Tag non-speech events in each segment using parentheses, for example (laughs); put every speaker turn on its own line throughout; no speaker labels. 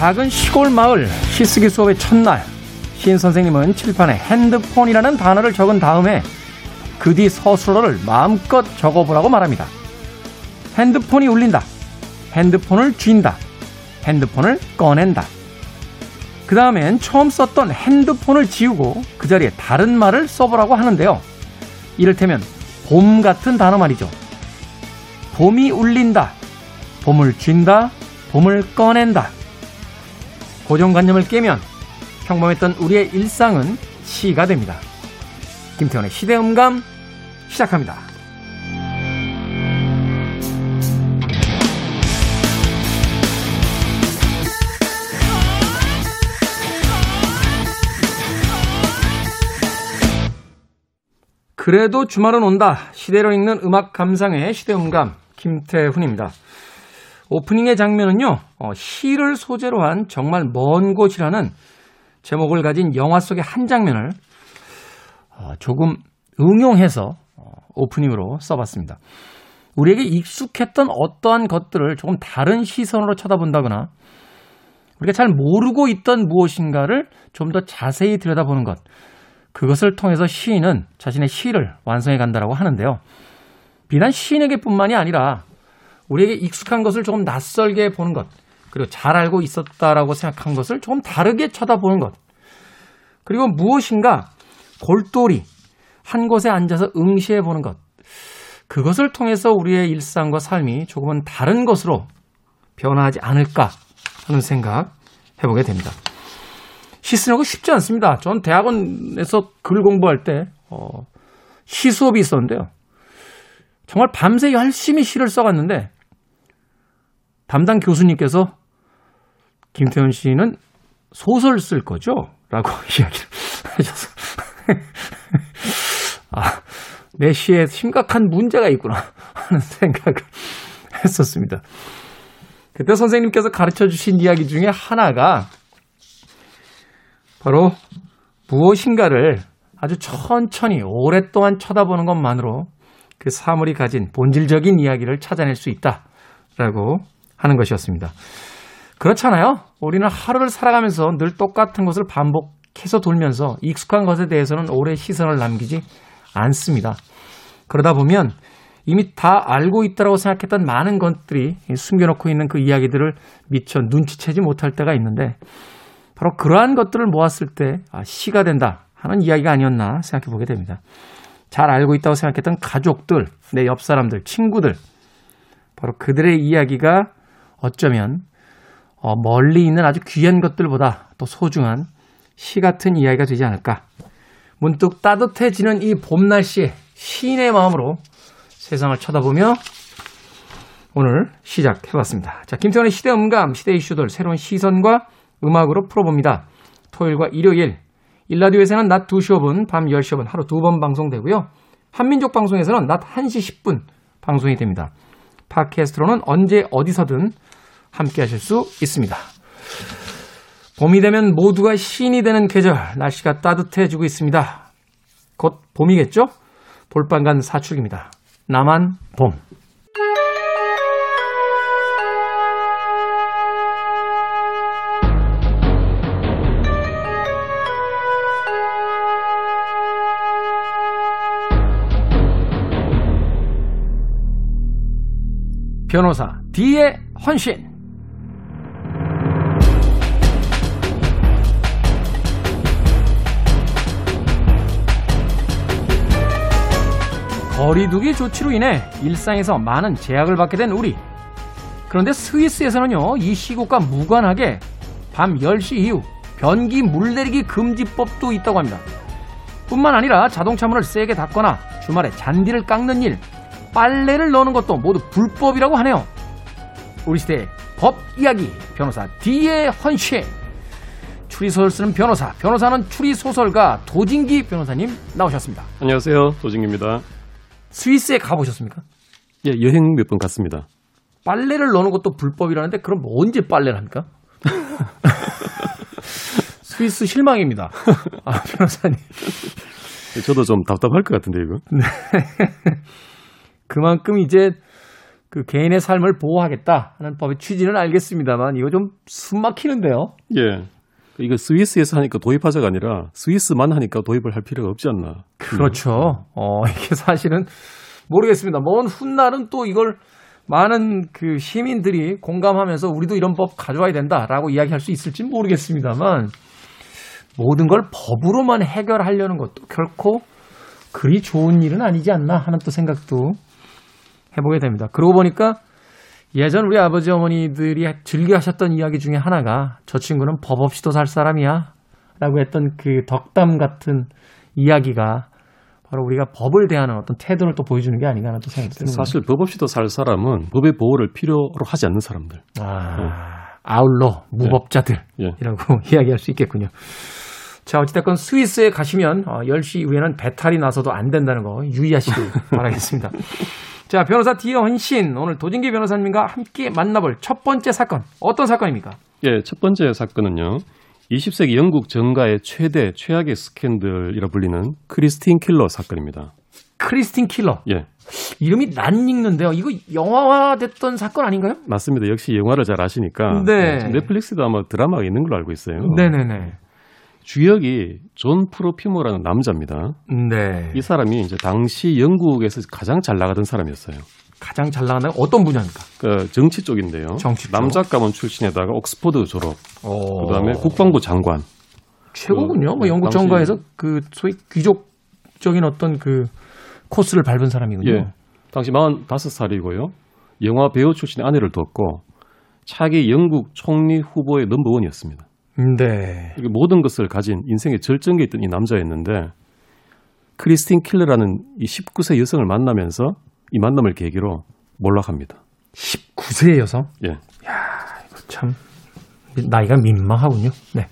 작은 시골 마을 시쓰기 수업의 첫날 시인 선생님은 칠판에 핸드폰이라는 단어를 적은 다음에 그 뒤 서술어를 마음껏 적어보라고 말합니다. 핸드폰이 울린다. 핸드폰을 쥔다. 핸드폰을 꺼낸다. 그 다음엔 처음 썼던 핸드폰을 지우고 그 자리에 다른 말을 써보라고 하는데요. 이를테면 봄 같은 단어 말이죠. 봄이 울린다. 봄을 쥔다. 봄을 꺼낸다. 고정관념을 깨면 평범했던 우리의 일상은 시가 됩니다. 김태원의 시대음감 시작합니다. 그래도 주말은 온다. 시대로 읽는 음악 감상의 시대음감 김태훈입니다. 오프닝의 장면은요, 어, 시를 소재로 한 정말 먼 곳이라는 제목을 가진 영화 속의 한 장면을 어, 조금 응용해서 어, 오프닝으로 써봤습니다. 우리에게 익숙했던 어떠한 것들을 조금 다른 시선으로 쳐다본다거나 우리가 잘 모르고 있던 무엇인가를 좀 더 자세히 들여다보는 것. 그것을 통해서 시인은 자신의 시를 완성해 간다라고 하는데요. 비단 시인에게뿐만이 아니라 우리에게 익숙한 것을 조금 낯설게 보는 것, 그리고 잘 알고 있었다라고 생각한 것을 조금 다르게 쳐다보는 것, 그리고 무엇인가 골똘히 한 곳에 앉아서 응시해 보는 것, 그것을 통해서 우리의 일상과 삶이 조금은 다른 것으로 변화하지 않을까 하는 생각 해보게 됩니다. 시 쓰는 거 쉽지 않습니다. 전 대학원에서 글 공부할 때, 어, 시 수업이 있었는데요. 정말 밤새 열심히 시를 써갔는데, 담당 교수님께서 김태현 씨는 소설 쓸 거죠? 라고 (laughs) 이야기를 하셔서. (laughs) 아, 내 시에 심각한 문제가 있구나 하는 생각을 (laughs) 했었습니다. 그때 선생님께서 가르쳐 주신 이야기 중에 하나가 바로 무엇인가를 아주 천천히 오랫동안 쳐다보는 것만으로 그 사물이 가진 본질적인 이야기를 찾아낼 수 있다라고 하는 것이었습니다. 그렇잖아요. 우리는 하루를 살아가면서 늘 똑같은 것을 반복해서 돌면서 익숙한 것에 대해서는 오래 시선을 남기지 않습니다. 그러다 보면 이미 다 알고 있다고 생각했던 많은 것들이 숨겨놓고 있는 그 이야기들을 미처 눈치채지 못할 때가 있는데 바로 그러한 것들을 모았을 때 아, 시가 된다 하는 이야기가 아니었나 생각해 보게 됩니다. 잘 알고 있다고 생각했던 가족들, 내 옆 사람들, 친구들, 바로 그들의 이야기가 어쩌면 어, 멀리 있는 아주 귀한 것들보다 또 소중한 시 같은 이야기가 되지 않을까. 문득 따뜻해지는 이 봄 날씨에 시인의 마음으로 세상을 쳐다보며 오늘 시작해봤습니다. 자, 김태원의 시대 음감, 시대 이슈들 새로운 시선과 음악으로 풀어봅니다. 토요일과 일요일, 일라디오에서는 낮 2시 5분, 밤 10시 5분 하루 두 번 방송되고요. 한민족 방송에서는 낮 1시 10분 방송이 됩니다. 팟캐스트로는 언제 어디서든 함께 하실 수 있습니다. 봄이 되면 모두가 시인이 되는 계절, 날씨가 따뜻해지고 있습니다. 곧 봄이겠죠? 볼빨간 사축입니다. 나만 봄. 변호사 D의 헌신. 거리두기 조치로 인해 일상에서 많은 제약을 받게 된 우리. 그런데 스위스에서는요, 이 시국과 무관하게 밤 10시 이후 변기 물내리기 금지법도 있다고 합니다. 뿐만 아니라 자동차 문을 세게 닫거나 주말에 잔디를 깎는 일, 빨래를 넣는 것도 모두 불법이라고 하네요. 우리 시대의 법 이야기 변호사 D의 헌신 추리소설 쓰는 변호사 변호사는 추리소설가 도진기 변호사님 나오셨습니다.
안녕하세요. 도진기입니다.
스위스에 가보셨습니까?
예, 여행 몇 번 갔습니다.
빨래를 넣는 것도 불법이라는데 그럼 언제 빨래를 합니까? (laughs) 스위스 실망입니다. 아, 변호사님.
저도 좀 답답할 것 같은데 이거.
네. 그만큼 이제 그 개인의 삶을 보호하겠다 하는 법의 취지는 알겠습니다만 이거 좀 숨 막히는데요.
예. 이거 스위스에서 하니까 도입하자가 아니라 스위스만 하니까 도입을 할 필요가 없지 않나.
그렇죠. 어, 이게 사실은 모르겠습니다. 먼 훗날은 또 이걸 많은 그 시민들이 공감하면서 우리도 이런 법 가져와야 된다라고 이야기할 수 있을지 모르겠습니다만 모든 걸 법으로만 해결하려는 것도 결코 그리 좋은 일은 아니지 않나 하는 또 생각도 해보게 됩니다. 그러고 보니까 예전 우리 아버지 어머니들이 즐겨 하셨던 이야기 중에 하나가 저 친구는 법 없이도 살 사람이야 라고 했던 그 덕담 같은 이야기가 바로 우리가 법을 대하는 어떤 태도를 또 보여주는 게 아닌가 하는 또 생각이 드는
사실 법 없이도 살 사람은 법의 보호를 필요로 하지 않는 사람들.
아, 아울러 무법자들이라고
예. (laughs)
이야기할 수 있겠군요. 자, 어찌됐건 스위스에 가시면 어, 10시 이후에는 배탈이 나서도 안 된다는 거 유의하시길 (laughs) 바라겠습니다. 자, 변호사 D의 헌신 오늘 도진기 변호사님과 함께 만나볼 첫 번째 사건 어떤 사건입니까?
예, 첫 번째 사건은요. 20세기 영국 정가의 최대 최악의 스캔들이라 불리는 크리스틴 킬러 사건입니다.
크리스틴 킬러
예,
이름이 낯익는데요. 이거 영화화됐던 사건 아닌가요?
맞습니다. 역시 영화를 잘 아시니까
네.
예, 넷플릭스도 아마 드라마가 있는 걸로 알고 있어요.
네네네.
주역이 존 프로퓨모라는 남자입니다.
네.
이 사람이 이제 당시 영국에서 가장 잘 나가던 사람이었어요.
가장 잘 나가는 어떤 분야입니까?
그 정치 쪽인데요.
정치 쪽.
남작 가문 출신에다가 옥스퍼드 졸업,
어.
그다음에 국방부 장관.
최고군요. 뭐
그,
영국
당시-
정가에서 그 소위 귀족적인 어떤 그 코스를 밟은 사람이군요.
예. 당시 45살이고요. 영화 배우 출신의 아내를 뒀고 차기 영국 총리 후보의 넘버원이었습니다.
네.
모든 것을 가진 인생의 절정에 있던 이 남자였는데 크리스틴 킬러라는 이 19세 여성을 만나면서 이 만남을 계기로 몰락합니다.
19세 여성.
예.
참 나이가 민망하군요. 네.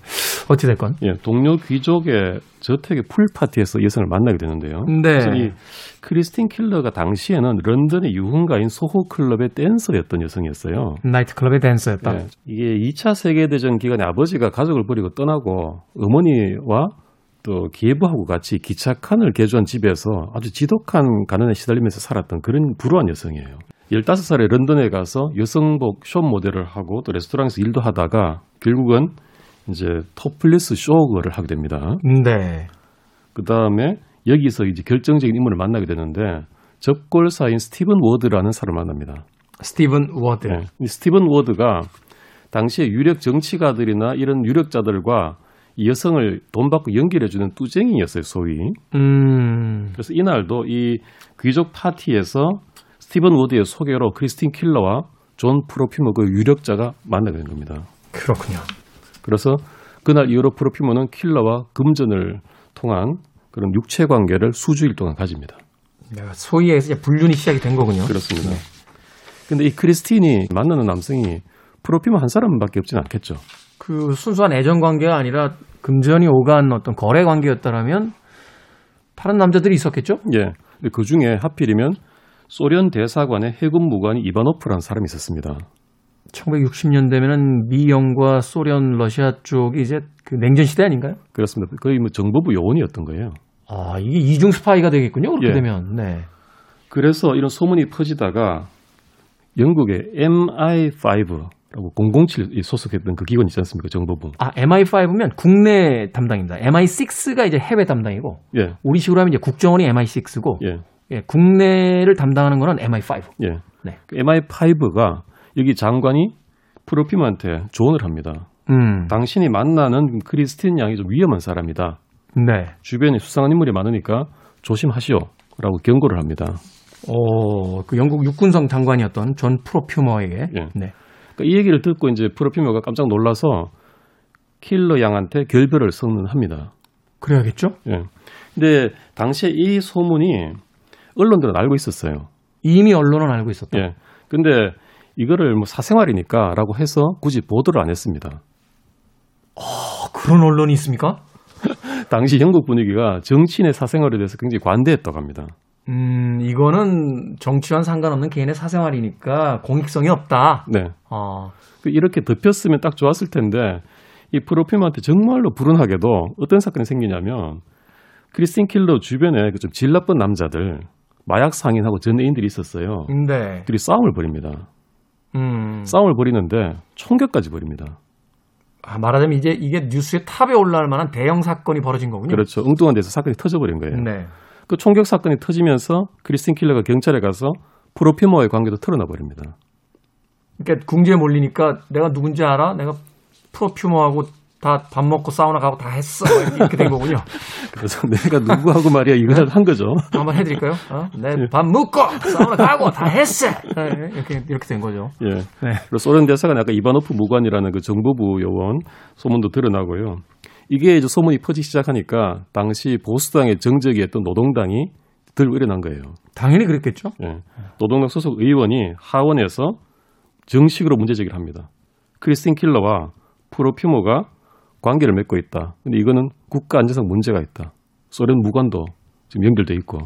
어찌 됐건.
예, 동료 귀족의 저택의 pool party에서 여성을 만나게 되는데요.
네.
크리스틴 킬러가 당시에는 런던의 유흥가인 소호 클럽의 댄서였던 여성이었어요.
나이트 클럽의 댄서였다.
예, 이게 2차 세계 대전 기간에 아버지가 가족을 버리고 떠나고 어머니와 또 기예부하고 같이 기차 칸을 개조한 집에서 아주 지독한 가난에 시달리면서 살았던 그런 불우한 여성이에요. 15살에 런던에 가서 여성복 쇼 모델을 하고 또 레스토랑에서 일도 하다가 결국은 이제 토플리스 쇼거를 하게 됩니다.
네.
그 다음에 여기서 이제 결정적인 인물을 만나게 되는데 접골사인 스티븐 워드라는 사람을 만납니다.
스티븐 워드.
네. 이 스티븐 워드가 당시에 유력 정치가들이나 이런 유력자들과 이 여성을 돈 받고 연결해주는 뚜쟁이였어요, 소위.
음.
그래서 이날도 이 귀족 파티에서 스티븐 워드의 소개로 크리스틴 킬러와 존 프로퓨모 그 유력자가 만나게 된 겁니다.
그렇군요.
그래서 그날 이후로 프로퓨모는 킬러와 금전을 통한 그런 육체 관계를 수주일 동안 가집니다.
내가 소위에서 이제 불륜이 시작이 된 거군요.
그렇습니다. 근데 이 크리스틴이 만나는 남성이 프로피머 한 사람밖에 없진 않겠죠.
그 순수한 애정 관계가 아니라 금전이 오간 어떤 거래 관계였다라면 다른 남자들이 있었겠죠?
예. 그 중에 하필이면 소련 대사관의 해군 무관이 이바노프라는 사람이 있었습니다.
1960년 되면은 미영과 소련, 러시아 쪽이 이제 그 냉전 시대 아닌가요?
그렇습니다. 거의 뭐 정보부 요원이었던 거예요.
아, 이게 이중 스파이가 되겠군요. 그렇게
예.
되면. 네.
그래서 이런 소문이 퍼지다가 영국의 MI5라고 007이 소속했던 그 기관 있지 않습니까? 정보부.
아, MI5면 국내 담당입니다. MI6가 이제 해외 담당이고
예.
우리 식으로 하면 이제 국정원이 MI6고
예.
예, 국내를 담당하는 거는 MI5.
예.
네.
그 MI5가 여기 장관이 프로퓨머한테 조언을 합니다.
음.
당신이 만나는 크리스틴 양이 좀 위험한 사람이다.
네.
주변에 수상한 인물이 많으니까 조심하시오. 라고 경고를 합니다.
어, 그 영국 육군성 장관이었던 존 프로퓨머에게
예.
네.
그러니까 이 얘기를 듣고 이제 프로퓨머가 깜짝 놀라서 킬러 양한테 결별을 선언합니다.
그래야겠죠?
예. 근데 당시에 이 소문이 언론들은 알고 있었어요.
이미 언론은 알고 있었다.
예. 근데 이거를 뭐 사생활이니까라고 해서 굳이 보도를 안 했습니다.
어, 그런 언론이 있습니까? (laughs)
당시 영국 분위기가 정치인의 사생활에 대해서 굉장히 관대했다고 합니다.
음, 이거는 정치와는 상관없는 개인의 사생활이니까 공익성이 없다.
네.
어,
이렇게 덮였으면 딱 좋았을 텐데 이 프로피머한테 정말로 불운하게도 어떤 사건이 생기냐면 크리스틴 킬러 주변에 그좀질 나쁜 남자들 마약 상인하고 전애인들이 있었어요.
네.
들이 싸움을 벌입니다.
음.
싸움을 벌이는데 총격까지 벌입니다.
아, 말하자면 이제 이게 뉴스의 탑에 올라올 만한 대형 사건이 벌어진 거군요.
그렇죠. 엉뚱한 데서 사건이 터져버린 거예요.
네.
그 총격 사건이 터지면서 크리스틴 킬러가 경찰에 가서 프로피머와의 관계도 털어놔 버립니다.
그러니까 궁지에 몰리니까 내가 누군지 알아? 내가 프로퓨머하고 다 밥 먹고 사우나 가고 다 했어. 이렇게 된 거군요. (laughs)
그래서 내가 누구하고 말이야 이걸 한 거죠.
한번 해드릴까요? 어? 내밥 먹고 사우나 가고 다 했어. (laughs) 네, 이렇게 이렇게 된 거죠.
예.
네.
그리고 소련 대사관 아까 이바노프 무관이라는 그 정보부 요원 소문도 드러나고요. 이게 이제 소문이 퍼지기 시작하니까 당시 보수당의 정적이었던 노동당이 들고 일어난 거예요.
당연히 그랬겠죠.
예. 노동당 소속 의원이 하원에서 정식으로 문제 제기를 합니다. 크리스틴 킬러와 프로퓨머가 관계를 맺고 있다. 근데 이거는 국가 안전상 문제가 있다. 소련 무관도 지금 연결돼 있고.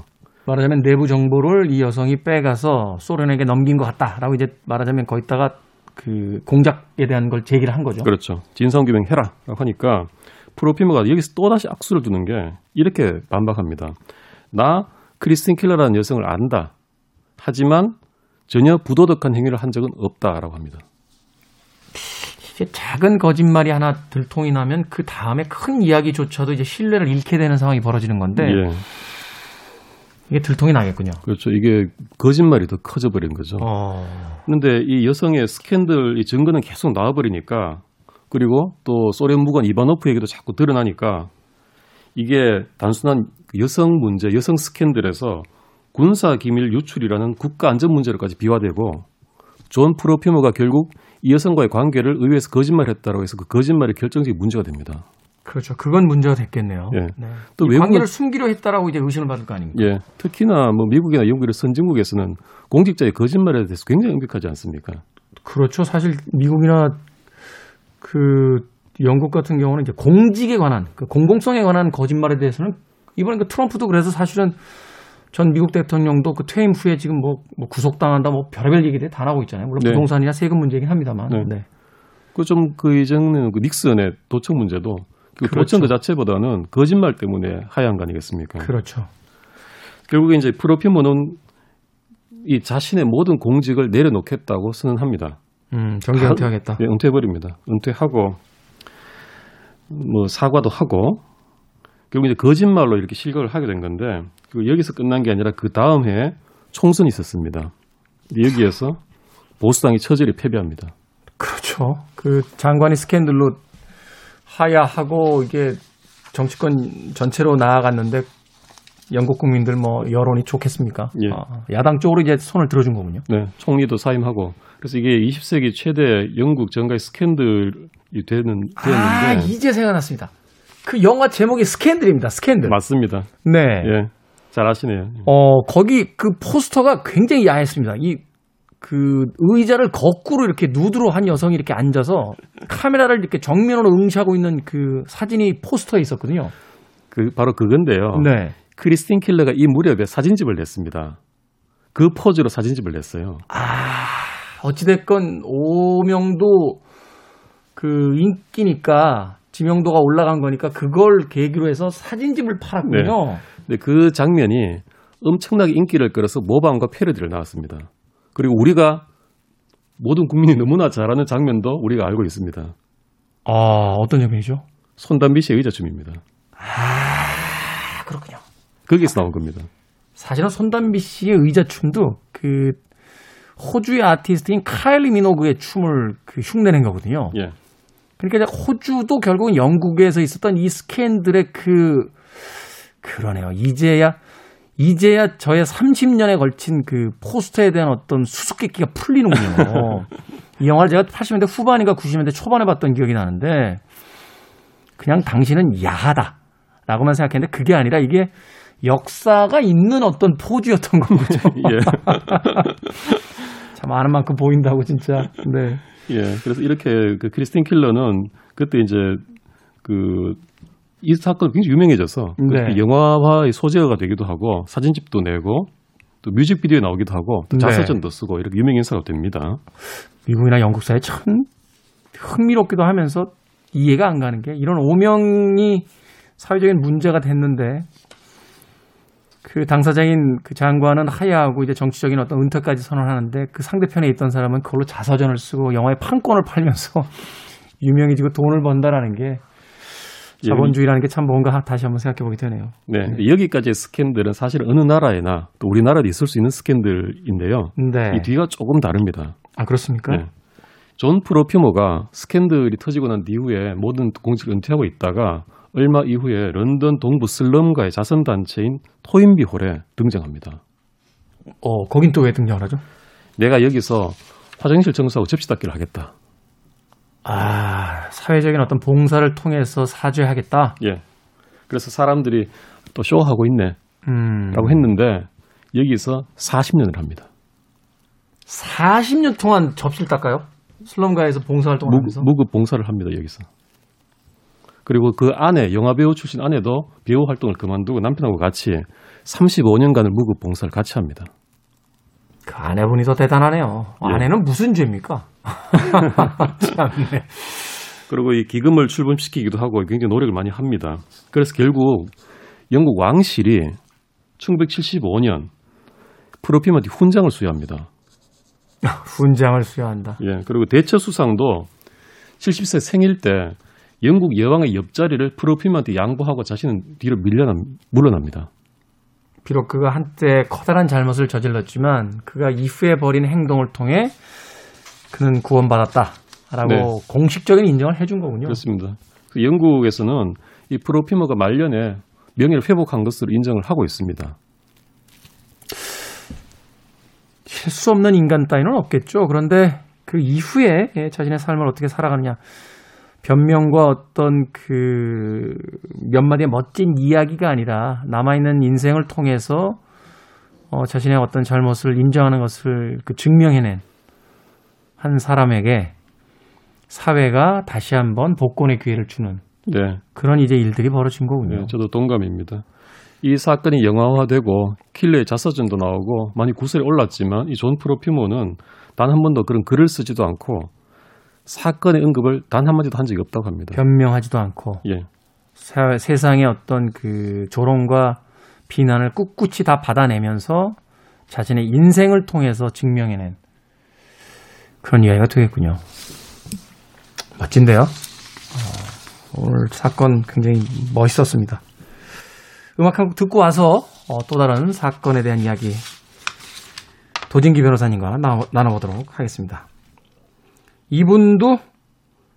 말하자면 내부 정보를 이 여성이 빼가서 소련에게 넘긴 것 같다라고 이제 말하자면 거기다가 그 공작에 대한 걸 제기를 한 거죠.
그렇죠. 진상규명 해라라고 하니까 프로피머가 여기서 또다시 악수를 두는 게 이렇게 반박합니다. 나 크리스틴 킬러라는 여성을 안다. 하지만 전혀 부도덕한 행위를 한 적은 없다라고 합니다.
이제 작은 거짓말이 하나 들통이 나면 그 다음에 큰 이야기조차도 이제 신뢰를 잃게 되는 상황이 벌어지는 건데
예.
이게 들통이 나겠군요.
그렇죠. 이게 거짓말이 더 커져 버린 거죠.
어.
그런데 이 여성의 스캔들 이 증거는 계속 나와 버리니까 그리고 또 소련 무관 이바노프 얘기도 자꾸 드러나니까 이게 단순한 여성 문제, 여성 스캔들에서 군사 기밀 유출이라는 국가 안전 문제로까지 비화되고 존 프로퓨머가 결국 이 여성과의 관계를 의회에서 거짓말했다라고 해서 그 거짓말이 결정적인 문제가 됩니다.
그렇죠. 그건 문제가 됐겠네요.
예.
네.
또
이
외국은-
관계를 숨기려 했다라고 이제 의심을 받을 거 아닙니까?
예, 특히나 뭐 미국이나 영국 이런 선진국에서는 공직자의 거짓말에 대해서 굉장히 엄격하지 않습니까?
그렇죠. 사실 미국이나 그 영국 같은 경우는 이제 공직에 관한 그 공공성에 관한 거짓말에 대해서는 이번에 그 트럼프도 그래서 사실은 전 미국 대통령도 그 퇴임 후에 지금 뭐, 뭐 구속당한다 뭐 별의별 얘기들 다 나오고 있잖아요. 물론
네.
부동산이나 세금 문제이긴 합니다만.
네.
네.
그좀 그 이전에는 그 닉슨의 도청 문제도 그
그렇죠.
도청 그 자체보다는 거짓말 때문에 하야한 거 아니겠습니까?
그렇죠.
결국에 이제 프로피머는 이 자신의 모든 공직을 내려놓겠다고 선언합니다.
음, 정계 은퇴하겠다.
예, 은퇴해버립니다. 은퇴하고 뭐 사과도 하고 결국 이제 거짓말로 이렇게 실격을 하게 된 건데 그 여기서 끝난 게 아니라 그 다음 해에 총선이 있었습니다. 여기에서 보수당이 처절히 패배합니다.
그렇죠. 그 장관이 스캔들로 하야하고 이게 정치권 전체로 나아갔는데 영국 국민들 뭐 여론이 좋겠습니까?
예.
아, 야당 쪽으로 이제 손을 들어준 거군요.
네, 총리도 사임하고 그래서 이게 20세기 최대 영국 정가의 스캔들이 되는
아,
되었는데
이제 생각났습니다. 그 영화 제목이 스캔들입니다. 스캔들.
맞습니다.
네.
예, 잘 아시네요.
어, 거기 그 포스터가 굉장히 야했습니다. 이, 그 의자를 거꾸로 이렇게 누드로 한 여성이 이렇게 앉아서 카메라를 이렇게 정면으로 응시하고 있는 그 사진이 포스터에 있었거든요.
그 바로 그건데요.
네.
크리스틴 킬러가 이 무렵에 사진집을 냈습니다. 그 포즈로 사진집을 냈어요.
어찌됐건 오명도 그 인기니까 지명도가 올라간 거니까 그걸 계기로 해서 사진집을 팔았군요.
근데 그 장면이 엄청나게 인기를 끌어서 모방과 패러디를 나왔습니다. 그리고 우리가 모든 국민이 너무나 잘 아는 장면도 우리가 알고 있습니다.
아, 어떤 장면이죠?
손담비 씨의 의자춤입니다.
아, 그렇군요.
거기서 나온 겁니다.
사실은 손담비 씨의 의자춤도 그 호주의 아티스트인 카일리 미노그의 춤을 그 흉내낸 거거든요.
예.
그러니까 호주도 결국은 영국에서 있었던 이 스캔들의 그 그러네요. 이제야 이제야 저의 30년에 걸친 그 포스터에 대한 어떤 수수께끼가 풀리는군요. (laughs) 이 영화를 제가 80년대 후반인가 90년대 초반에 봤던 기억이 나는데 그냥 당신은 야하다라고만 생각했는데 그게 아니라 이게 역사가 있는 어떤 포즈였던 거죠. (laughs)
예. (laughs)
참 아는 만큼 보인다고 진짜. 네.
예. 그래서 이렇게 그 크리스틴 킬러는 그때 이제 그 이 사건이 굉장히 유명해져서
네.
영화화의 소재가 되기도 하고 사진집도 내고 또 뮤직비디오에 나오기도 하고 또
네.
자서전도 쓰고 이렇게 유명 인사가 됩니다.
미국이나 영국 사회 참 흥미롭기도 하면서 이해가 안 가는 게 이런 오명이 사회적인 문제가 됐는데 그 당사자인 그 장관은 하야하고 이제 정치적인 어떤 은퇴까지 선언하는데 그 상대편에 있던 사람은 그걸로 자서전을 쓰고 영화의 판권을 팔면서 (laughs) 유명해지고 돈을 번다라는 게 자본주의라는 게 참 뭔가 다시 한번 생각해 보게 되네요.
네, 여기까지의 스캔들은 사실 어느 나라에나 또 우리나라도 있을 수 있는 스캔들인데요.
네.
이 뒤가 조금 다릅니다.
아 그렇습니까?
네. 존 프로퓨머가 스캔들이 터지고 난 이후에 모든 공직을 은퇴하고 있다가 얼마 이후에 런던 동부 슬럼가의 자선단체인 토인비 홀에 등장합니다.
어 거긴 또 왜 등장을 하죠?
내가 여기서 화장실 청소하고 접시 닦기를 하겠다.
아 사회적인 어떤 봉사를 통해서 사죄하겠다.
예. 그래서 사람들이 또 쇼하고 있네.
음.
라고 했는데 여기서 40년을 합니다.
40년 동안 접시를 닦아요? 슬럼가에서 봉사활동을
무,
하면서?
무급 봉사를 합니다, 여기서. 그리고 그 아내, 영화 배우 출신 아내도 배우 활동을 그만두고 남편하고 같이 35년간을 무급 봉사를 같이 합니다.
그 아내분이 더 대단하네요.
예.
아내는 무슨 죄입니까? (laughs) 참네.
그리고 이 기금을 출범시키기도 하고 굉장히 노력을 많이 합니다. 그래서 결국 영국 왕실이 1975년 프로피머티 훈장을 수여합니다. (laughs)
훈장을 수여한다.
예, 그리고 대처 수상도 70세 생일 때 영국 여왕의 옆자리를 프로피머한테 양보하고 자신은 뒤로 밀려나, 물러납니다.
비록 그가 한때 커다란 잘못을 저질렀지만 그가 이후에 벌인 행동을 통해 그는 구원받았다라고
네.
공식적인 인정을 해준 거군요.
그렇습니다. 그 영국에서는 이 프로피머가 말년에 명예를 회복한 것으로 인정을 하고 있습니다.
실수 없는 인간 따위는 없겠죠. 그런데 그 이후에 예, 자신의 삶을 어떻게 살아가느냐. 변명과 어떤 그 몇 마디의 멋진 이야기가 아니라 남아있는 인생을 통해서 어, 자신의 어떤 잘못을 인정하는 것을 그 증명해낸 한 사람에게 사회가 다시 한번 복권의 기회를 주는
네,
그런 이제 일들이 벌어진 거군요.
네, 저도 동감입니다. 이 사건이 영화화되고 킬러의 자서전도 나오고 많이 구설이 올랐지만 이 존 프로퓨머는 단 한 번도 그런 글을 쓰지도 않고 사건의 언급을 단 한마디도 한 적이 없다고 합니다.
변명하지도 않고
예,
사- 세상의 어떤 그 조롱과 비난을 꿋꿋이 다 받아내면서 자신의 인생을 통해서 증명해낸 그런 이야기가 되겠군요. 멋진데요? 어, 오늘 사건 굉장히 멋있었습니다. 음악 한 곡 듣고 와서 어, 또 다른 사건에 대한 이야기 도진기 변호사님과 나, 나눠보도록 하겠습니다. 이분도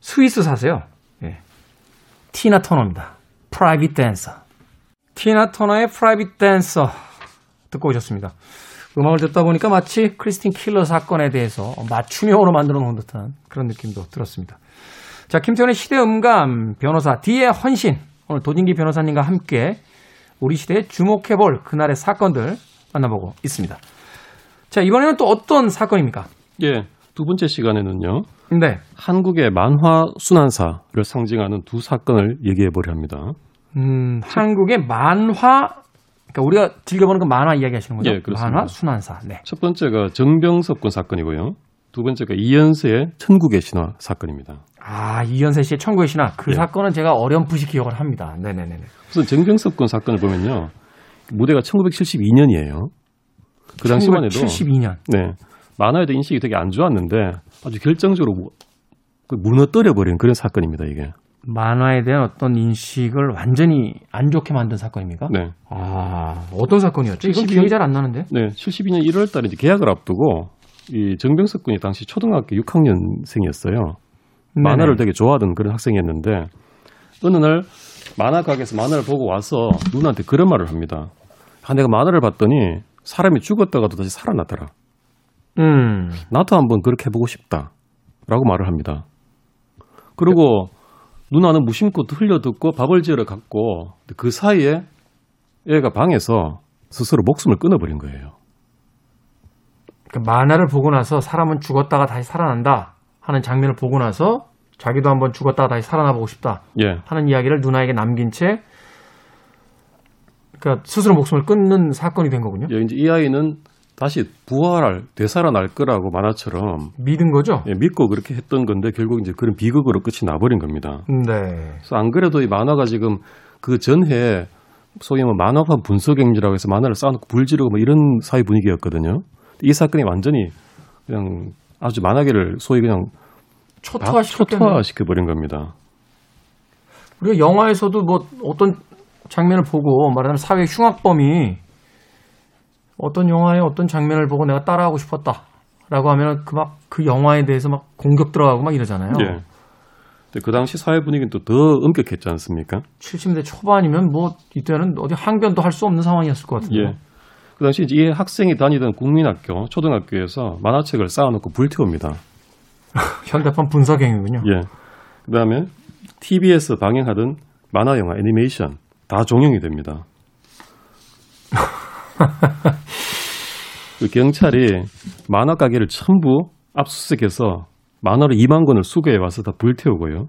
스위스 사세요. 예. 티나 터너입니다. Private Dancer. 티나 터너의 Private Dancer 듣고 오셨습니다. 음악을 듣다 보니까 마치 크리스틴 킬러 사건에 대해서 맞춤형으로 만들어 놓은 듯한 그런 느낌도 들었습니다. 자, 김태훈의 시대 음감 변호사 D의 헌신. 오늘 도진기 변호사님과 함께 우리 시대에 주목해볼 그날의 사건들 만나보고 있습니다. 자, 이번에는 또 어떤 사건입니까?
예. 두 번째 시간에는요.
네.
한국의 만화 순환사를 상징하는 두 사건을 얘기해 보려 합니다.
음, 한국의 만화, 그러니까 우리가 즐겨보는 그 만화 이야기 하시는 거죠?
예, 그렇습니다.
만화 순환사. 네.
첫 번째가 정병석군 사건이고요. 두 번째가 이연세의 천국의 신화 사건입니다.
아, 이현세 씨의 천국의 신화. 그
예.
사건은 제가 어렴풋이 기억을 합니다. 네네네.
우선 정병석군 사건을 보면요. 무대가 1972년이에요. 그 당시만 해도
1972년.
네. 만화에 대한 인식이 되게 안 좋았는데 아주 결정적으로 무- 그 무너뜨려 버린 그런 사건입니다, 이게.
만화에 대한 어떤 인식을 완전히 안 좋게 만든 사건입니까?
네.
아, 어떤 사건이었죠? 이건
72
기억이 잘 안 나는데.
네, 72년 1월 달에 이제 계약을 앞두고 이 정병석 군이 당시 초등학교 6학년생이었어요. 만화를 되게 좋아하던 그런 학생이었는데 어느 날 만화 가게에서 만화를 보고 와서 누나한테 그런 말을 합니다. 아, 내가 만화를 봤더니 사람이 죽었다가도 다시 살아나더라.
음.
나도 한번 그렇게 해보고 싶다. 라고 말을 합니다. 그리고 누나는 무심코 흘려 듣고 밥을 지으러 갔고 그 사이에 애가 방에서 스스로 목숨을 끊어버린 거예요.
그 만화를 보고 나서 사람은 죽었다가 다시 살아난다 하는 장면을 보고 나서 자기도 한번 죽었다가 다시 살아나 보고 싶다
예.
하는 이야기를 누나에게 남긴 채 그러니까 스스로 목숨을 끊는 사건이 된 거군요.
예, 이제 이 아이는 다시 부활할, 되살아날 거라고 만화처럼
믿은 거죠?
예, 믿고 그렇게 했던 건데 결국 이제 그런 비극으로 끝이 나버린 겁니다.
네.
그래서 안 그래도 이 만화가 지금 그 전해 소위 뭐 만화화 분석행위라고 해서 만화를 쌓아놓고 불지르고 뭐 이런 사회 분위기였거든요. 이 사건이 완전히 그냥 아주 만화계를 소위 그냥
초토화시켰겠네.
초토화시켜 버린 겁니다.
우리가 영화에서도 뭐 어떤 장면을 보고 말하자면 사회 흉악범이 어떤 영화의 어떤 장면을 보고 내가 따라하고 싶었다 라고 하면 그막그 영화에 대해서 막 공격 들어가고 막 이러잖아요.
예. 근데 그 당시 사회 분위기는 또 더 엄격했지 않습니까?
70대 초반이면 뭐 이때는 어디 항변도 할 수 없는 상황이었을 것 같은데.
예. 그 당시 이 학생이 다니던 국민학교, 초등학교에서 만화책을 쌓아놓고 불태웁니다. (laughs)
현대판 분석행위군요.
예. 그 다음에 TV에서 방영하던 만화 영화 애니메이션 다 종영이 됩니다. (laughs) 그 경찰이 만화 가게를 전부 압수수색해서 만화를 2만 권을 수거해 와서 다 불태우고요.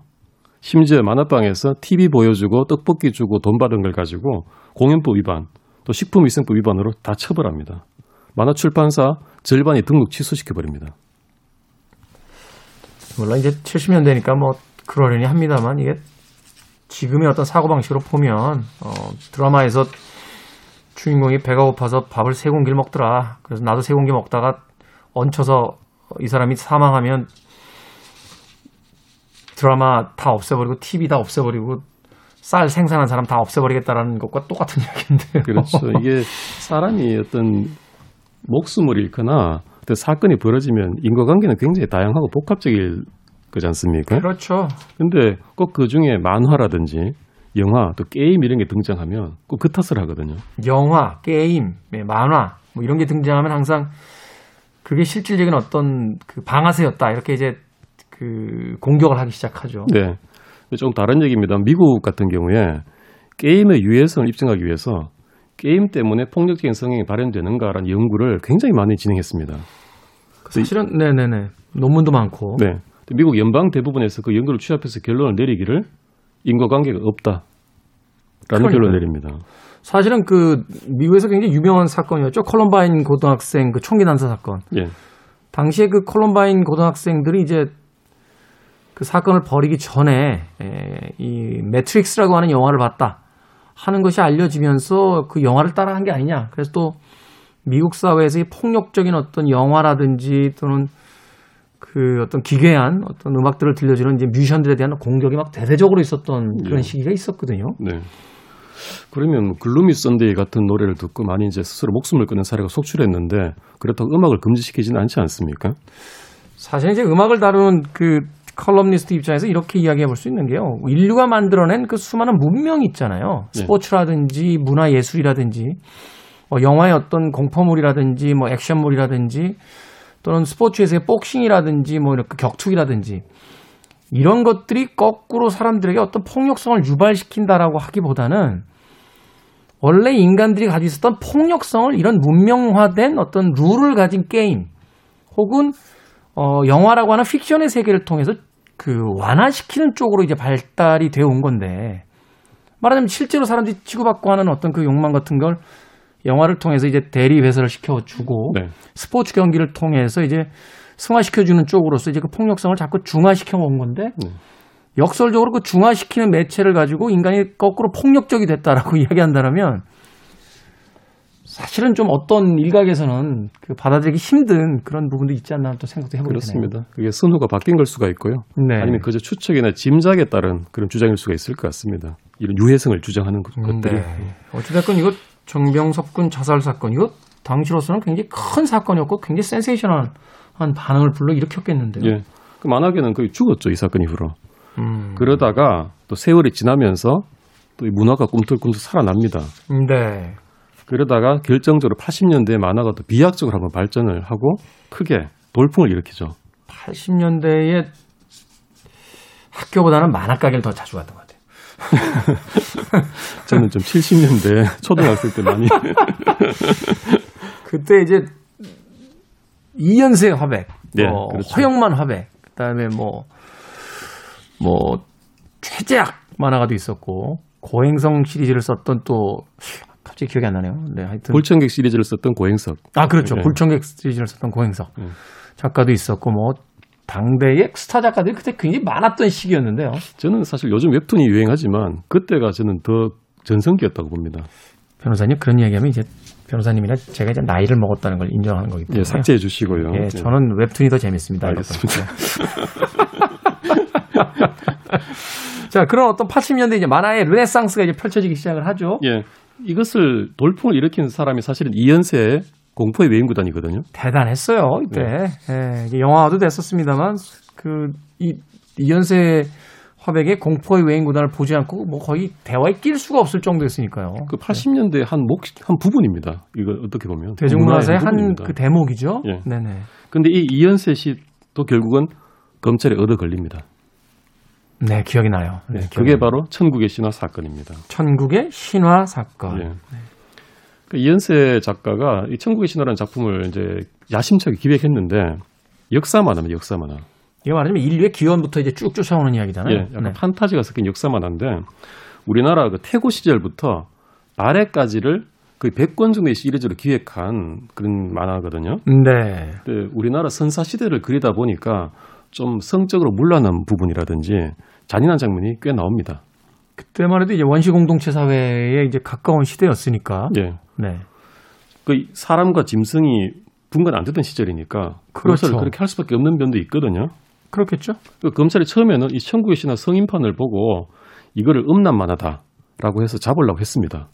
심지어 만화방에서 TV 보여주고 떡볶이 주고 돈 받은 걸 가지고 공연법 위반, 또 식품위생법 위반으로 다 처벌합니다. 만화 출판사 절반이 등록 취소시켜 버립니다.
물론 이제 70년대니까 뭐 그러려니 합니다만 이게 지금의 어떤 사고 방식으로 보면 어, 드라마에서 주인공이 배가 고파서 밥을 세 공기를 먹더라. 그래서 나도 세 공기 먹다가 얹혀서 이 사람이 사망하면 드라마 다 없애버리고 TV 다 없애버리고 쌀 생산한 사람 다 없애버리겠다라는 것과 똑같은 (laughs) 이야기인데요.
그렇죠. 이게 사람이 어떤 목숨을 잃거나 어떤 사건이 벌어지면 인과관계는 굉장히 다양하고 복합적일 거지 않습니까?
그렇죠.
근데 꼭 그 중에 만화라든지 영화 또 게임 이런 게 등장하면 꼭 그 탓을 하거든요.
영화, 게임, 예, 만화 뭐 이런 게 등장하면 항상 그게 실질적인 어떤 그 방아쇠였다 이렇게 이제 그 공격을 하기 시작하죠.
네. 좀 다른 얘기입니다. 미국 같은 경우에 게임의 유해성을 입증하기 위해서 게임 때문에 폭력적인 성향이 발현되는가라는 연구를 굉장히 많이 진행했습니다.
사실은 네네네 논문도 많고
네. 미국 연방 대부분에서 그 연구를 취합해서 결론을 내리기를 인과관계가 없다라는
그러니까요.
결론을 내립니다.
사실은 그 미국에서 굉장히 유명한 사건이었죠. 콜럼바인 고등학생 그 총기 난사 사건.
예.
당시에 그 콜럼바인 고등학생들이 이제 그 사건을 벌이기 전에 에, 이 매트릭스라고 하는 영화를 봤다 하는 것이 알려지면서 그 영화를 따라한 게 아니냐. 그래서 또 미국 사회에서의 폭력적인 어떤 영화라든지 또는 그 어떤 기괴한 어떤 음악들을 들려주는 이제 뮤지션들에 대한 공격이 막 대대적으로 있었던 그런
예.
시기가 있었거든요.
네. 그러면 Gloomy Sunday 같은 노래를 듣고 많이 이제 스스로 목숨을 끊는 사례가 속출했는데 그렇다고 음악을 금지시키지는 않지 않습니까?
사실 이제 음악을 다루는 그 칼럼니스트 입장에서 이렇게 이야기해 볼 수 있는 게요. 인류가 만들어낸 그 수많은 문명이 있잖아요.
네.
스포츠라든지 문화 예술이라든지 뭐 영화의 어떤 공포물이라든지 뭐 액션물이라든지 또는 스포츠에서의 복싱이라든지 뭐 이렇게 격투기라든지 이런 것들이 거꾸로 사람들에게 어떤 폭력성을 유발시킨다라고 하기보다는 원래 인간들이 가지고 있었던 폭력성을 이런 문명화된 어떤 룰을 가진 게임 혹은 어, 영화라고 하는 픽션의 세계를 통해서 그 완화시키는 쪽으로 이제 발달이 되어 온 건데 말하자면 실제로 사람들이 치고받고 하는 어떤 그 욕망 같은 걸 영화를 통해서 이제 대리 배설을 시켜주고
네.
스포츠 경기를 통해서 이제 승화시켜주는 쪽으로서 이제 그 폭력성을 자꾸 중화시켜 온 건데
네.
역설적으로 그 중화시키는 매체를 가지고 인간이 거꾸로 폭력적이 됐다라고 (laughs) 이야기한다면 사실은 좀 어떤 일각에서는 그 받아들이기 힘든 그런 부분도 있지 않나 또 생각도 해보게 되네요.
그렇습니다. 그게 선호가 바뀐 걸 수가 있고요.
네.
아니면 그저 추측이나 짐작에 따른 그런 주장일 수가 있을 것 같습니다. 이런 유해성을 주장하는 것-
음,
것들이.
네. 어찌됐건 이거 정병섭 군 자살 사건 이거 당시로서는 굉장히 큰 사건이었고 굉장히 센세이셔널한 반응을 불러 일으켰겠는데요.
예. 그 만화계는 거의 죽었죠, 이 사건 이후로.
음.
그러다가 또 세월이 지나면서 또 이 문화가 꿈틀꿈틀 살아납니다.
네.
그러다가 결정적으로 80년대에 만화가 또 비약적으로 한번 발전을 하고 크게 돌풍을 일으키죠.
80년대에 학교보다는 만화 가게를 더 자주 갔던 것 같아요. (laughs)
저는 좀 70년대 초등학생 때 많이 (laughs)
그때 이제 이연세 화백,
네,
뭐
그렇죠.
허영만 화백, 그다음에 뭐뭐 최재학 만화가도 있었고 고행성 시리즈를 썼던 또 갑자기 기억이 안 나네요. 네, 하여튼
골청객 시리즈를 썼던 고행석.
아 그렇죠.
네.
불청객 시리즈를 썼던 고행석
음.
작가도 있었고 뭐 당대의 스타 작가들이 그때 굉장히 많았던 시기였는데요.
저는 사실 요즘 웹툰이 유행하지만 그때가 저는 더 전성기였다고 봅니다.
변호사님 그런 이야기하면 이제 변호사님이나 제가 이제 나이를 먹었다는 걸 인정하는 거기 때문에
예, 삭제해 주시고요.
예, 저는 웹툰이 더 재밌습니다.
알겠습니다. (laughs)
자, 그런 어떤 80년대 이제 만화의 르네상스가 이제 펼쳐지기 시작을 하죠.
예, 이것을 돌풍을 일으킨 사람이 사실은 이연세 공포의 외인구단이거든요.
대단했어요 이때. 예, 이게 영화도 됐었습니다만 그이 이연세 화백의 공포의 외인 구단을 보지 않고 뭐 거의 대화에 낄 수가 없을 정도였으니까요.
그 80년대 한 목, 한 부분입니다. 이거 어떻게 보면.
대중문화사의 한. 그 대목이죠.
예.
네네.
근데 이 이연세 씨도 결국은 검찰에 얻어 걸립니다.
네, 기억이 나요. 네, 기억이
그게
나요.
바로 천국의 신화 사건입니다.
천국의 신화 사건.
예. 그 이연세 작가가 이 천국의 신화라는 작품을 이제 야심차게 기획했는데 역사 만화입니다. 역사 만화.
이게 말하자면 인류의 기원부터 이제 쭉 쫓아오는 이야기잖아요.
예, 약간
네.
판타지가 섞인 역사 만화인데 우리나라 그 태고 시절부터 말해까지를 거의 100권 정도의 시리즈로 기획한 그런 만화거든요.
네.
근데 우리나라 선사 시대를 그리다 보니까 좀 성적으로 물러난 부분이라든지 잔인한 장면이 꽤 나옵니다.
그때만 해도 이제 원시 공동체 사회에 이제 가까운 시대였으니까.
예.
네.
그 사람과 짐승이 분간 안 되던 시절이니까
그렇죠.
그것을 그렇게 할 수밖에 없는 면도 있거든요.
그렇겠죠.
그 검찰이 처음에는 이 천국의 신화 성인판을 보고 이거를 음란 만화다라고 해서 잡으려고 했습니다.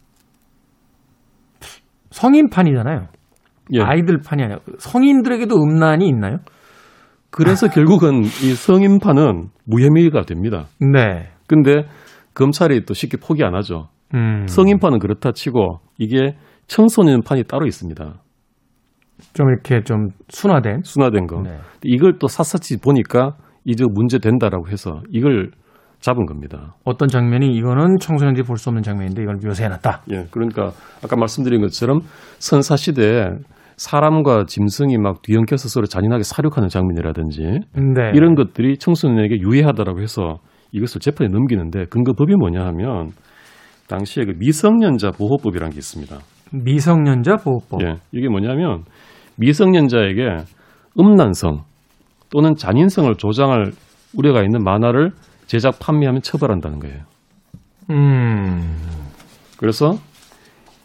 성인판이잖아요.
예.
아이들판이 아니라 성인들에게도 음란이 있나요?
그래서 결국은 이 성인판은 무혐의가 됩니다.
네.
근데 검찰이 또 쉽게 포기 안 하죠.
음.
성인판은 그렇다 치고 이게 청소년판이 따로 있습니다.
좀 이렇게 좀 순화된.
순화된 거.
네.
이걸 또 샅샅이 보니까 이제 문제 된다라고 해서 이걸 잡은 겁니다.
어떤 장면이 이거는 청소년들이 볼 수 없는 장면인데 이걸 묘사해놨다.
예, 그러니까 아까 말씀드린 것처럼 선사 시대에 사람과 짐승이 막 뒤엉켜서 서로 잔인하게 사륙하는 장면이라든지
네.
이런 것들이 청소년에게 유해하다라고 해서 이것을 재판에 넘기는데 근거법이 뭐냐 하면 당시에 그 미성년자 보호법이라는 게 있습니다.
미성년자 보호법.
예, 이게 뭐냐면 미성년자에게 음란성 또는 잔인성을 조장할 우려가 있는 만화를 제작 판매하면 처벌한다는 거예요.
음.
그래서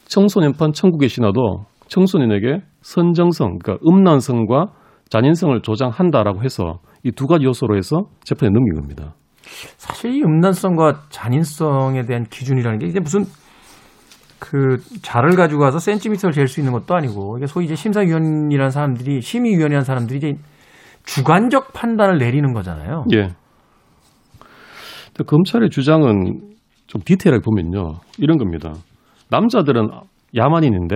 청소년판 천국의 신화도 청소년에게 선정성, 그러니까 음란성과 잔인성을 조장한다라고 해서 이 두 가지 요소로 해서 재판에 넘긴 겁니다.
사실 이 음란성과 잔인성에 대한 기준이라는 게 이제 무슨 그 자를 가지고 가서 센티미터를 잴 수 있는 것도 아니고 이게 소위 이제 심사위원이라는 사람들이 심의위원이라는 사람들이 이제 주관적 판단을 내리는 거잖아요.
예. 검찰의 주장은 좀 디테일하게 보면요. 이런 겁니다. 남자들은 야만인인데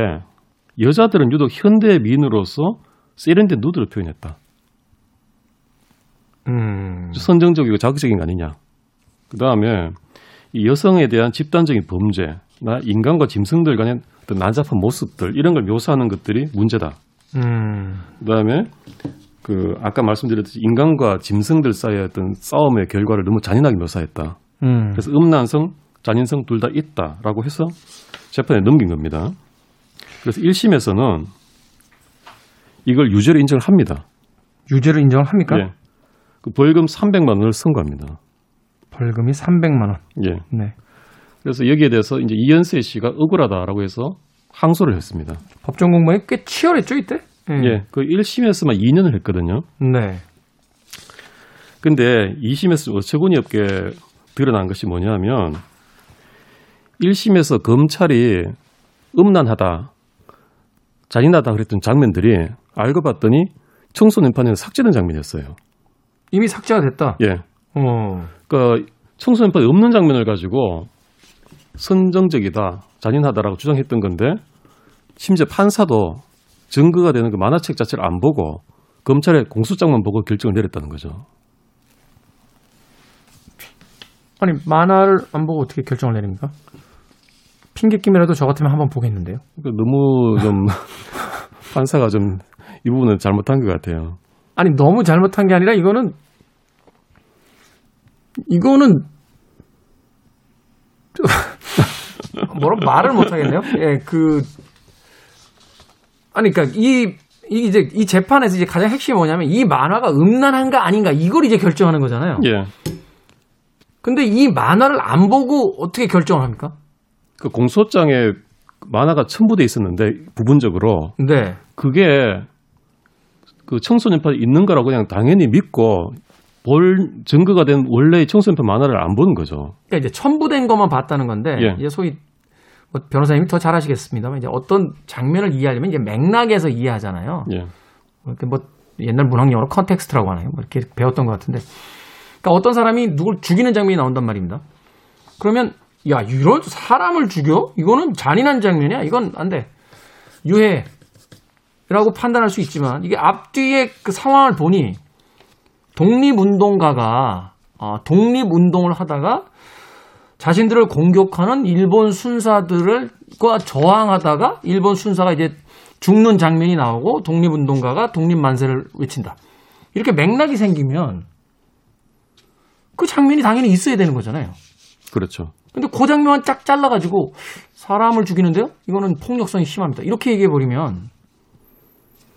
여자들은 유독 현대 미인으로서 세련된 누드를 표현했다.
음.
선정적이고 자극적인 거 아니냐. 그 다음에 이 여성에 대한 집단적인 범죄나 인간과 짐승들 간의 어떤 난잡한 모습들 이런 걸 묘사하는 것들이 문제다.
음.
그 다음에 그 아까 말씀드렸듯이 인간과 짐승들 사이의 어떤 싸움의 결과를 너무 잔인하게 묘사했다.
음.
그래서 음란성, 잔인성 둘 다 있다라고 해서 재판에 넘긴 겁니다. 그래서 1심에서는 이걸 유죄로 인정을 합니다.
유죄를 인정을 합니까?
예. 그 벌금 300만 원을 선고합니다.
벌금이 300만 원.
예.
네.
그래서 여기에 대해서 이제 이연세 씨가 억울하다라고 해서 항소를 했습니다.
법정 공방이 꽤 치열했죠 이때?
예. 그 1심에서만 2년을 했거든요.
네.
근데 2심에서 어처구니 없게 드러난 것이 뭐냐면 1심에서 검찰이 음란하다, 잔인하다 그랬던 장면들이 알고 봤더니 청소년판에는 삭제된 장면이었어요.
이미 삭제가 됐다.
예.
어.
그러니까 청소년판에 없는 장면을 가지고 선정적이다, 잔인하다라고 주장했던 건데 심지어 판사도 증거가 되는 그 만화책 자체를 안 보고 검찰의 공소장만 보고 결정을 내렸다는 거죠.
아니 만화를 안 보고 어떻게 결정을 내립니까? 핑계김이라도 저 같으면 한번 보겠는데요.
그러니까 너무 좀 (laughs) 판사가 좀 이 부분은 잘못한 것 같아요.
아니 너무 잘못한 게 아니라 이거는 이거는 (laughs) 뭐라 말을 못 하겠네요. 예, 그 아니 그러니까 이, 이 이제 이 재판에서 이제 가장 핵심이 뭐냐면 이 만화가 음란한가 아닌가 이걸 이제 결정하는 거잖아요.
예.
근데 이 만화를 안 보고 어떻게 결정을 합니까?
그 공소장에 만화가 첨부돼 있었는데 부분적으로
네.
그게 그 청소년판 있는 거라고 그냥 당연히 믿고 볼 증거가 된 원래의 청소년판 만화를 안 보는 거죠.
그러니까 이제 첨부된 것만 봤다는 건데
예.
이제 소위 뭐 변호사님이 더 잘하시겠습니다만 이제 어떤 장면을 이해하려면 이제 맥락에서 이해하잖아요.
예.
이렇게 뭐 옛날 문학용어로 context라고 하나요? 뭐 이렇게 배웠던 것 같은데. 그러니까 어떤 사람이 누굴 죽이는 장면이 나온단 말입니다. 그러면 야 이런 사람을 죽여? 이거는 잔인한 장면이야. 이건 안 돼. 유해 라고 판단할 수 있지만 이게 앞뒤의 그 상황을 보니 독립운동가가 어, 독립운동을 하다가 자신들을 공격하는 일본 순사들과 저항하다가 일본 순사가 이제 죽는 장면이 나오고 독립운동가가 독립만세를 외친다. 이렇게 맥락이 생기면 그 장면이 당연히 있어야 되는 거잖아요.
그렇죠.
근데 그 장면만 쫙 잘라가지고 사람을 죽이는데요? 이거는 폭력성이 심합니다. 이렇게 얘기해버리면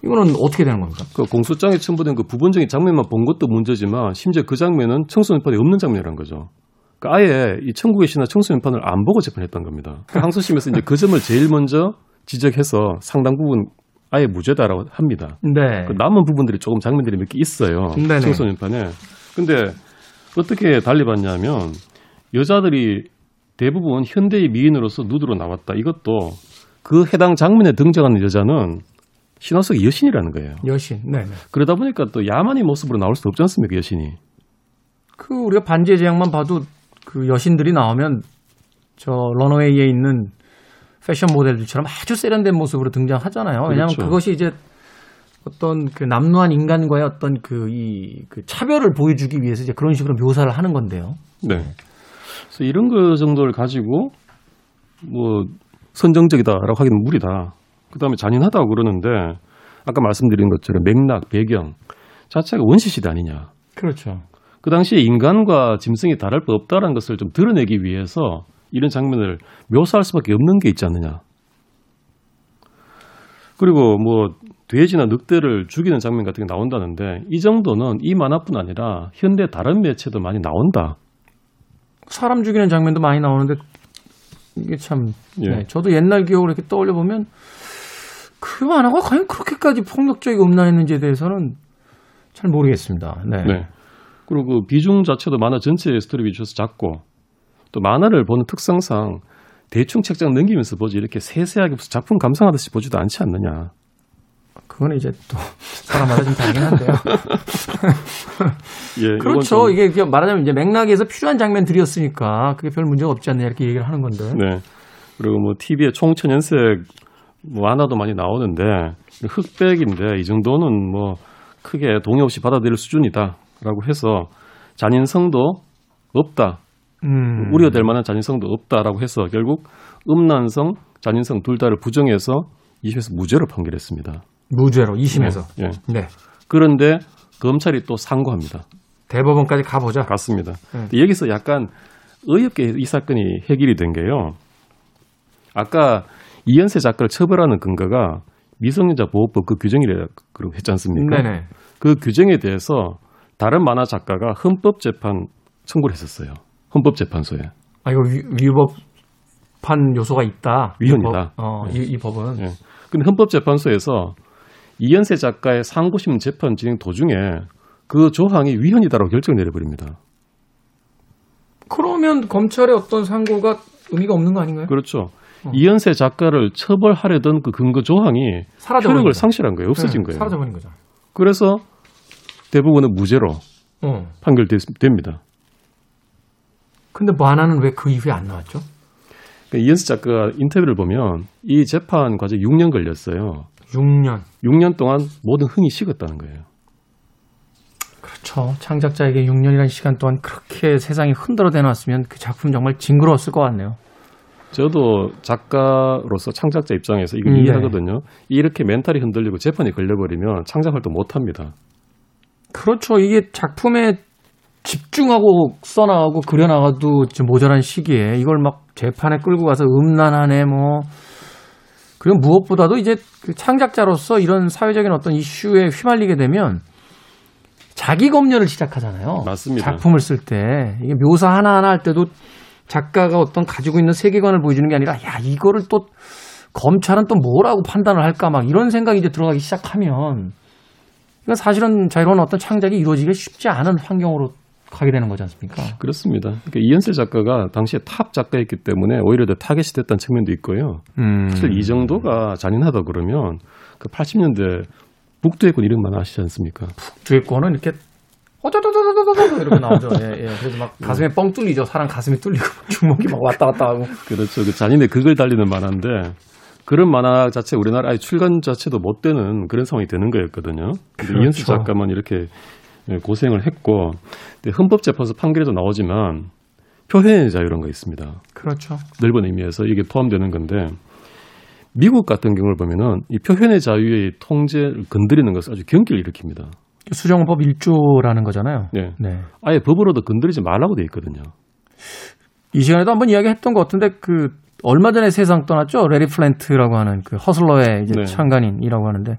이거는 어떻게 되는 겁니까?
그 공소장에 첨부된 그 부분적인 장면만 본 것도 문제지만 심지어 그 장면은 청소년판에 없는 장면이란 거죠. 그러니까 아예 이 천국의 신화 청소년판을 안 보고 재판했던 겁니다. 그 항소심에서 이제 그 점을 제일 먼저 지적해서 상당 부분 아예 무죄다라고 합니다.
네.
그 남은 부분들이 조금 장면들이 몇 개 있어요.
네네.
청소년판에. 근데 어떻게 달리 봤냐면 여자들이 대부분 현대의 미인으로서 누드로 나왔다. 이것도 그 해당 장면에 등장하는 여자는 신화 속의 여신이라는 거예요.
여신. 네네.
그러다 보니까 또 야만의 모습으로 나올 수 없지 않습니까, 여신이.
그 우리가 반지의 제왕만 봐도 그 여신들이 나오면 저 런웨이에 있는 패션 모델들처럼 아주 세련된 모습으로 등장하잖아요. 왜냐하면
그렇죠.
그것이 이제 어떤 그 남루한 인간과의 어떤 그이그 차별을 보여주기 위해서 이제 그런 식으로 묘사를 하는 건데요.
네. 그래서 이런 거 정도를 가지고 뭐 선정적이다라고 하기는 무리다. 그다음에 잔인하다고 그러는데 아까 말씀드린 것처럼 맥락, 배경 자체가 원시 시대 아니냐.
그렇죠.
그 당시에 인간과 짐승이 다를 바 없다는 것을 좀 드러내기 위해서 이런 장면을 묘사할 수밖에 없는 게 있지 않느냐. 그리고 뭐 돼지나 늑대를 죽이는 장면 같은 게 나온다는데 이 정도는 이 만화뿐 아니라 현대 다른 매체도 많이 나온다.
사람 죽이는 장면도 많이 나오는데 이게 참
예.
네, 저도 옛날 기억을 이렇게 떠올려 보면 그 만화가 과연 그렇게까지 폭력적이고 음란했는지에 대해서는 잘 모르겠습니다. 네.
네. 그리고 그 비중 자체도 만화 전체의 스토리 비춰서 작고 또 만화를 보는 특성상 대충 책장 넘기면서 보지 이렇게 세세하게 무슨 작품 감상하듯이 보지도 않지 않느냐.
그건 이제 또 사람마다 좀 다르긴 한데요. (laughs)
예,
그렇죠.
좀-
이게 말하자면 이제 맥락에서 필요한 장면들이었으니까 그게 별 문제가 없지 않냐 이렇게 얘기를 하는 건데.
네. 그리고 뭐 TV에 총천연색 뭐 만화도 많이 나오는데 흑백인데 이 정도는 뭐 크게 동의 없이 받아들일 수준이다라고 해서 잔인성도 없다.
음.
우려될 만한 잔인성도 없다라고 해서 결국 음란성, 잔인성 둘 다를 부정해서 2심에서 무죄로 판결했습니다.
무죄로 2심에서.
예.
네.
그런데 검찰이 또 상고합니다.
대법원까지 가보자.
갔습니다.
네.
여기서 약간 어이없게 이 사건이 해결이 된 게요. 아까 이연세 작가를 처벌하는 근거가 미성년자 보호법 그 규정이라고 했지 않습니까?
네네.
그 규정에 대해서 다른 만화 작가가 헌법 재판 청구를 했었어요. 헌법 재판소에.
아 이거 위, 위법한 요소가 있다.
위헌이다.
어, 이, 이 법은.
예. 근데 헌법재판소에서 이연세 작가의 상고심 재판 진행 도중에 그 조항이 위헌이다라고 결정을 내려버립니다.
그러면 검찰의 어떤 상고가 의미가 없는 거 아닌가요?
그렇죠. 이연세 작가를 처벌하려던 그 근거 조항이
사라져버린
효력을. 상실한 거예요. 없어진
네,
거예요.
사라져버린 거죠.
그래서 대부분은 무죄로
어.
판결됩니다.
근데 만화는 왜 그 이후에 안 나왔죠?
그러니까 이연세 작가가 인터뷰를 보면 이 재판 과정 6년 걸렸어요.
6년.
6년 동안 모든 흥이 식었다는 거예요.
그렇죠. 창작자에게 6년이라는 시간 동안 그렇게 세상이 흔들어 대놨으면 그 작품 정말 징그러웠을 것 같네요.
저도 작가로서 창작자 입장에서 이걸
음, 네.
이해하거든요. 이렇게 멘탈이 흔들리고 재판이 걸려버리면 창작 활동 못 합니다.
그렇죠. 이게 작품에 집중하고 써나가고 그려나가도 좀 모자란 시기에 이걸 막 재판에 끌고 가서 음란하네 뭐 그리고 무엇보다도 이제 그 창작자로서 이런 사회적인 어떤 이슈에 휘말리게 되면 자기 검열을 시작하잖아요.
맞습니다.
작품을 쓸 때 이게 묘사 하나 하나 할 때도 작가가 어떤 가지고 있는 세계관을 보여주는 게 아니라 야 이거를 또 검찰은 또 뭐라고 판단을 할까 막 이런 생각이 이제 들어가기 시작하면 이건 사실은 자유로운 어떤 창작이 이루어지기 쉽지 않은 환경으로 가게 되는 거지 않습니까?
그렇습니다. 그러니까 이현세 작가가 당시에 탑 작가였기 때문에 오히려 더 타겟이 됐다는 측면도 있고요.
음.
사실 이 정도가 잔인하다 그러면 그 80년대 북두의권 이름만 아시지 않습니까?
주의권은 이렇게 어쩌저저저저저 이렇게 나오죠. 예, 예. 그래서 막 가슴에 뻥 뚫리죠. 사람 가슴이 뚫리고 주먹이 막 왔다 갔다 하고.
그렇죠. 그 잔인의 극을 달리는 만화인데 그런 만화 자체 우리나라 아예 출간 자체도 못 되는 그런 상황이 되는 거였거든요. 근데
그렇죠.
이현수 작가만 이렇게 고생을 했고 헌법재판소 판결에도 나오지만 표현의 자유라는 거 있습니다.
그렇죠.
넓은 의미에서 이게 포함되는 건데 미국 같은 경우를 보면은 이 표현의 자유의 통제를 건드리는 것을 아주 경기를 일으킵니다.
수정법 1조라는 거잖아요.
네.
네.
아예 법으로도 건드리지 말라고 돼 있거든요.
이 시간에도 한번 이야기했던 것 같은데 그 얼마 전에 세상 떠났죠. 레리 플랜트라고 하는 그 허슬러의 이제
네.
창간인이라고 하는데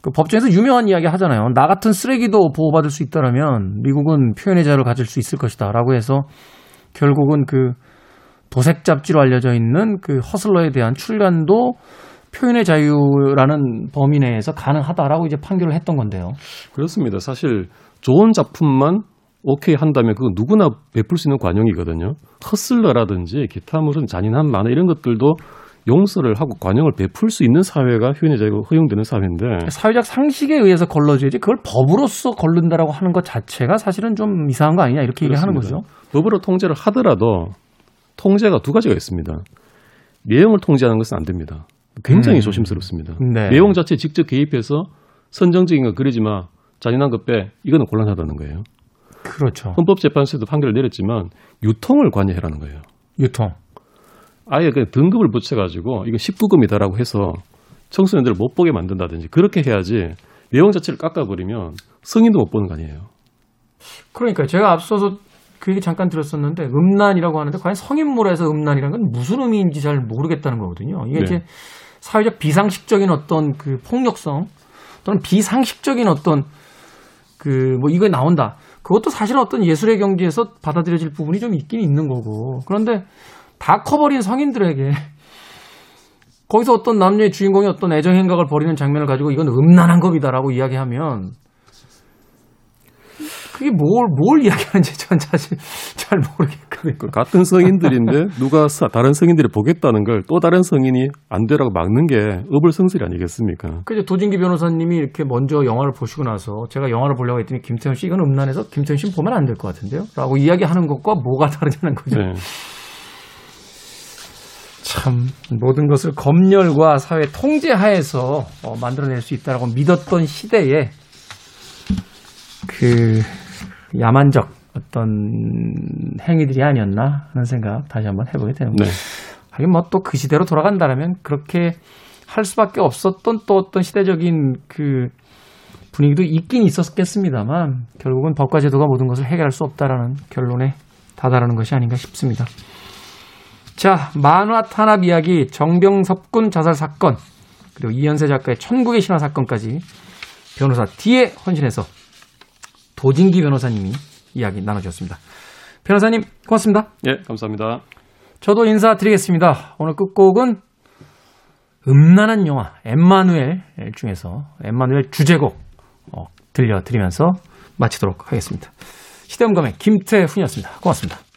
그 법정에서 유명한 이야기 하잖아요. 나 같은 쓰레기도 보호받을 수 있다라면 미국은 표현의 자유를 가질 수 있을 것이다라고 해서 결국은 그 도색 잡지로 알려져 있는 그 허슬러에 대한 출간도 표현의 자유라는 범위 내에서 가능하다라고 이제 판결을 했던 건데요.
그렇습니다. 사실 좋은 작품만 오케이 한다면 그건 누구나 베풀 수 있는 관용이거든요. 허슬러라든지 기타 무슨 잔인한 만화 이런 것들도 용서를 하고 관용을 베풀 수 있는 사회가 표현의 자유가 허용되는 사회인데
사회적 상식에 의해서 걸러줘야지 그걸 법으로서 걸른다라고 하는 것 자체가 사실은 좀 이상한 거 아니냐 이렇게 얘기하는
그렇습니다.
거죠.
법으로 통제를 하더라도 통제가 두 가지가 있습니다. 내용을 통제하는 것은 안 됩니다. 굉장히
음.
조심스럽습니다.
네.
내용 자체에 직접 개입해서 선정적인 거 그리지 마, 잔인한 것 빼, 이거는 곤란하다는 거예요.
그렇죠.
헌법재판소에도 판결을 내렸지만 유통을 관여해라는 거예요.
유통.
아예 그 등급을 붙여가지고 이거 19금이다라고 해서 청소년들을 못 보게 만든다든지 그렇게 해야지 내용 자체를 깎아버리면 성인도 못 보는 거 아니에요.
그러니까 제가 앞서서 그 얘기 잠깐 들었었는데 음란이라고 하는데 과연 성인물에서 음란이라는 건 무슨 의미인지 잘 모르겠다는 거거든요. 이게
네.
이제 사회적 비상식적인 어떤 그 폭력성 또는 비상식적인 어떤 그 뭐 이거에 나온다. 그것도 사실은 어떤 예술의 경지에서 받아들여질 부분이 좀 있긴 있는 거고. 그런데 다 커버린 성인들에게 거기서 어떤 남녀의 주인공이 어떤 애정 행각을 벌이는 장면을 가지고 이건 음란한 겁이다라고 이야기하면 그게 뭘, 뭘 이야기하는지 전 사실 잘 모르겠거든요.
그 같은 성인들인데 누가 사- 다른 성인들이 보겠다는 걸 또 다른 성인이 안 되라고 막는 게 어불성설 아니겠습니까?
그 이제 도진기 변호사님이 이렇게 먼저 영화를 보시고 나서 제가 영화를 보려고 했더니 김태현 씨 이건 음란해서 김태현 씨는 보면 안 될 것 같은데요? 라고 이야기하는 것과 뭐가 다르냐는 거죠.
네.
참 모든 것을 검열과 사회 통제 하에서 어, 만들어낼 수 있다라고 믿었던 시대에 그 야만적 어떤 행위들이 아니었나 하는 생각 다시 한번 해보게 됩니다.
네.
하긴 뭐 또 그 시대로 돌아간다면 그렇게 할 수밖에 없었던 또 어떤 시대적인 그 분위기도 있긴 있었겠습니다만 결국은 법과 제도가 모든 것을 해결할 수 없다라는 결론에 다다르는 것이 아닌가 싶습니다. 자, 만화 탄압 이야기, 정병섭 군 자살 사건, 그리고 이현세 작가의 천국의 신화 사건까지 변호사 뒤에 헌신해서 도진기 변호사님이 이야기 나눠주셨습니다. 변호사님, 고맙습니다.
예, 감사합니다.
저도 인사드리겠습니다. 오늘 끝곡은 음란한 영화 엠마누엘 중에서 엠마누엘 주제곡 어, 들려드리면서 마치도록 하겠습니다. 시대음감의 김태훈이었습니다. 고맙습니다.